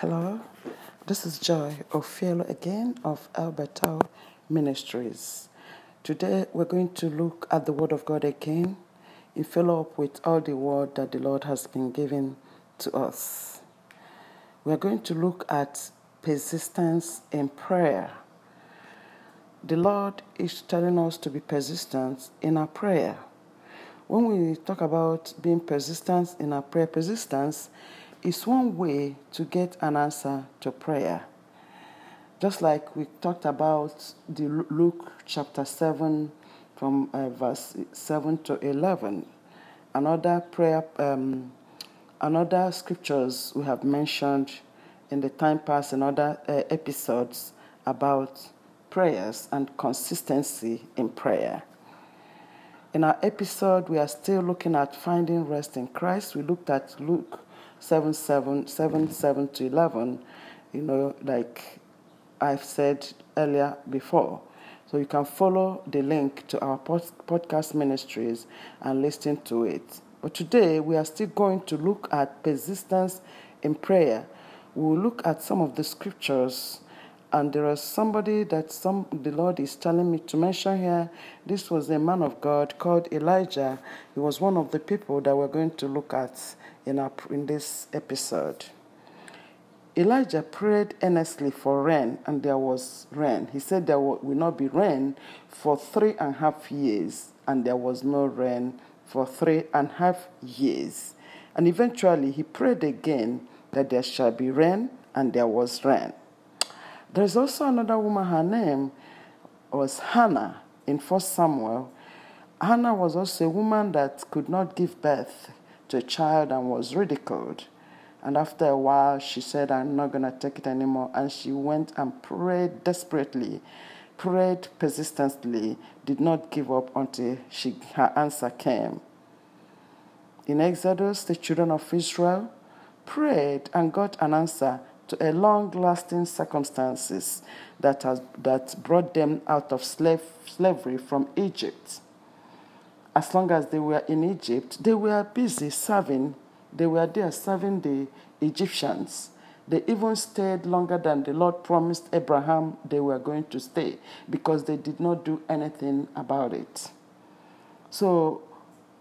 Hello, this is Joy Ofielu again of Alberto Ministries. Today we're going to look at the Word of God again in follow up with all the Word that the Lord has been giving to us. We're going to look at persistence in prayer. The Lord is telling us to be persistent in our prayer. When we talk about being persistent in our prayer, persistence is one way to get an answer to prayer. Just like we talked about the Luke chapter 7 from uh, verse 7 to 11. Another prayer, um, another scriptures we have mentioned in the time past in other uh, episodes about prayers and consistency in prayer. In our episode, we are still looking at finding rest in Christ. We looked at Luke 7 7, 7, 7 to 11, you know, like I've said earlier before. So you can follow the link to our podcast ministries and listen to it. But today we are still going to look at persistence in prayer. We will look at some of the scriptures and there was somebody that some the Lord is telling me to mention here. This was a man of God called Elijah. He was one of the people that we're going to look at in, our, in this episode. Elijah prayed earnestly for rain, and there was rain. He said there will not be rain for three and a half years, and there was no rain for three and a half years. And eventually he prayed again that there shall be rain, and there was rain. There's also another woman, her name was Hannah in 1 Samuel. Hannah was also a woman that could not give birth to a child and was ridiculed. And after a while, she said, I'm not going to take it anymore. And she went and prayed desperately, prayed persistently, did not give up until she, her answer came. In Exodus, the children of Israel prayed and got an answer to a long lasting circumstances that, has, that brought them out of slave, slavery from Egypt. As long as they were in Egypt, they were busy serving, they were there serving the Egyptians. They even stayed longer than the Lord promised Abraham they were going to stay because they did not do anything about it. So,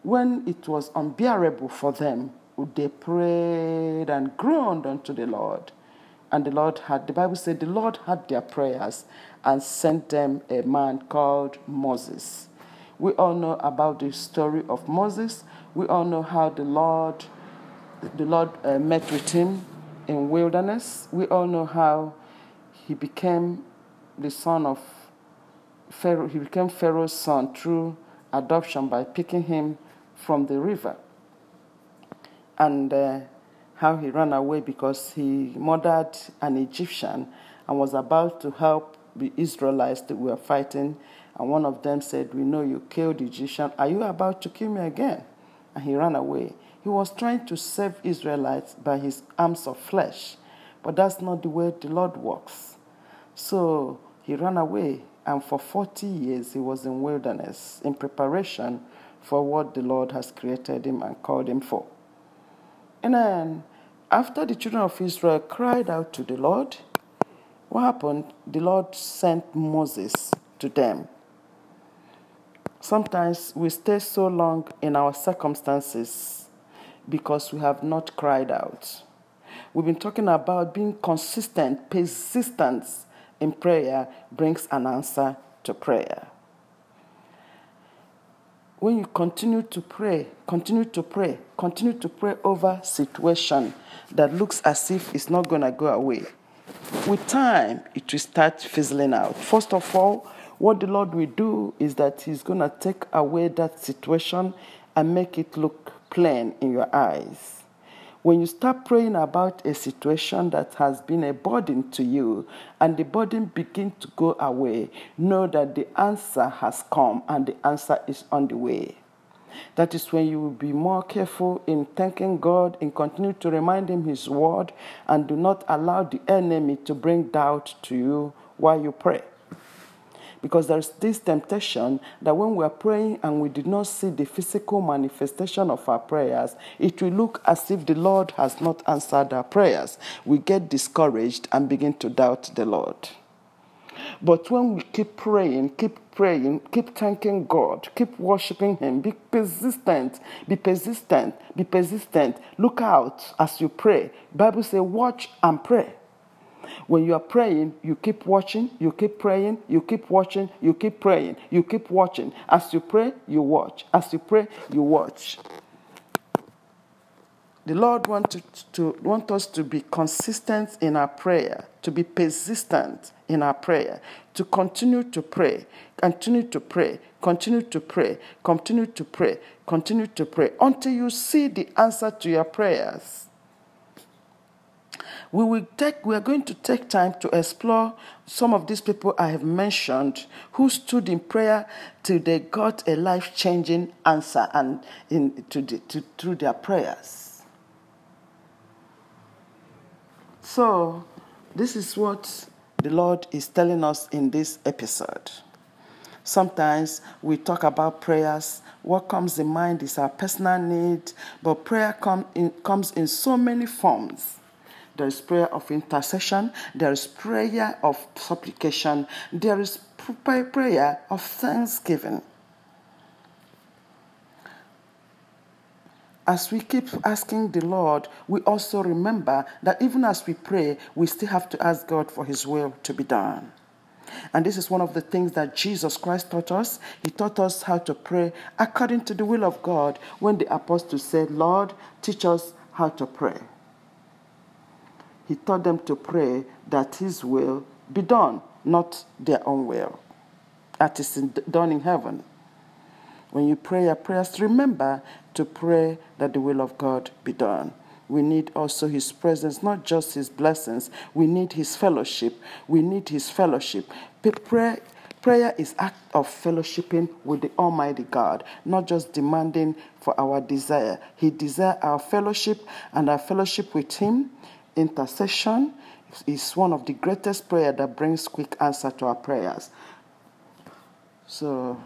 when it was unbearable for them, they prayed and groaned unto the Lord. And the Lord had, the Bible said, the Lord had their prayers and sent them a man called Moses. We all know about the story of Moses. We all know how the Lord, the Lord uh, met with him in wilderness. We all know how he became the son of Pharaoh. He became Pharaoh's son through adoption by picking him from the river. And uh, how he ran away because he murdered an Egyptian and was about to help the Israelites that were fighting. And one of them said, We know you killed the Egyptian. Are you about to kill me again? And he ran away. He was trying to save Israelites by his arms of flesh. But that's not the way the Lord works. So he ran away, and for 40 years he was in wilderness in preparation for what the Lord has created him and called him for. And then, after the children of Israel cried out to the Lord, what happened? The Lord sent Moses to them. Sometimes we stay so long in our circumstances because we have not cried out. We've been talking about being consistent, persistence in prayer brings an answer to prayer when you continue to pray, continue to pray, continue to pray over situation that looks as if it's not going to go away, with time it will start fizzling out. First of all, what the Lord will do is that He's going to take away that situation and make it look plain in your eyes. When you start praying about a situation that has been a burden to you and the burden begins to go away, know that the answer has come and the answer is on the way. That is when you will be more careful in thanking God and continue to remind Him His word and do not allow the enemy to bring doubt to you while you pray. Because there's this temptation that when we are praying and we did not see the physical manifestation of our prayers, it will look as if the Lord has not answered our prayers. We get discouraged and begin to doubt the Lord. But when we keep praying, keep praying, keep thanking God, keep worshiping Him, be persistent, be persistent, be persistent. Look out as you pray. Bible says, watch and pray. When you are praying, you keep watching, you keep praying, you keep watching, you keep praying, you keep watching. As you pray, you watch. As you pray, you watch. The Lord wants to, to, want us to be consistent in our prayer, to be persistent in our prayer, to continue to pray, continue to pray, continue to pray, continue to pray, continue to pray until you see the answer to your prayers. We will take we are going to take time to explore some of these people I have mentioned who stood in prayer till they got a life-changing answer and in to, the, to through their prayers. So, this is what the Lord is telling us in this episode. Sometimes we talk about prayers. What comes in mind is our personal need, but prayer come in, comes in so many forms. There is prayer of intercession, there is prayer of supplication, there is prayer of thanksgiving. as we keep asking the Lord, we also remember that even as we pray, we still have to ask God for His will to be done. And this is one of the things that Jesus Christ taught us. He taught us how to pray according to the will of God when the apostles said, Lord, teach us how to pray. He taught them to pray that His will be done, not their own will. That is done in heaven. When you pray your prayers, remember to pray that the will of God be done. We need also His presence, not just His blessings. We need His fellowship. We need His fellowship. Prayer, prayer is act of fellowshipping with the Almighty God, not just demanding for our desire. He desires our fellowship and our fellowship with Him. Intercession is one of the greatest prayer that brings quick answer to our prayers. So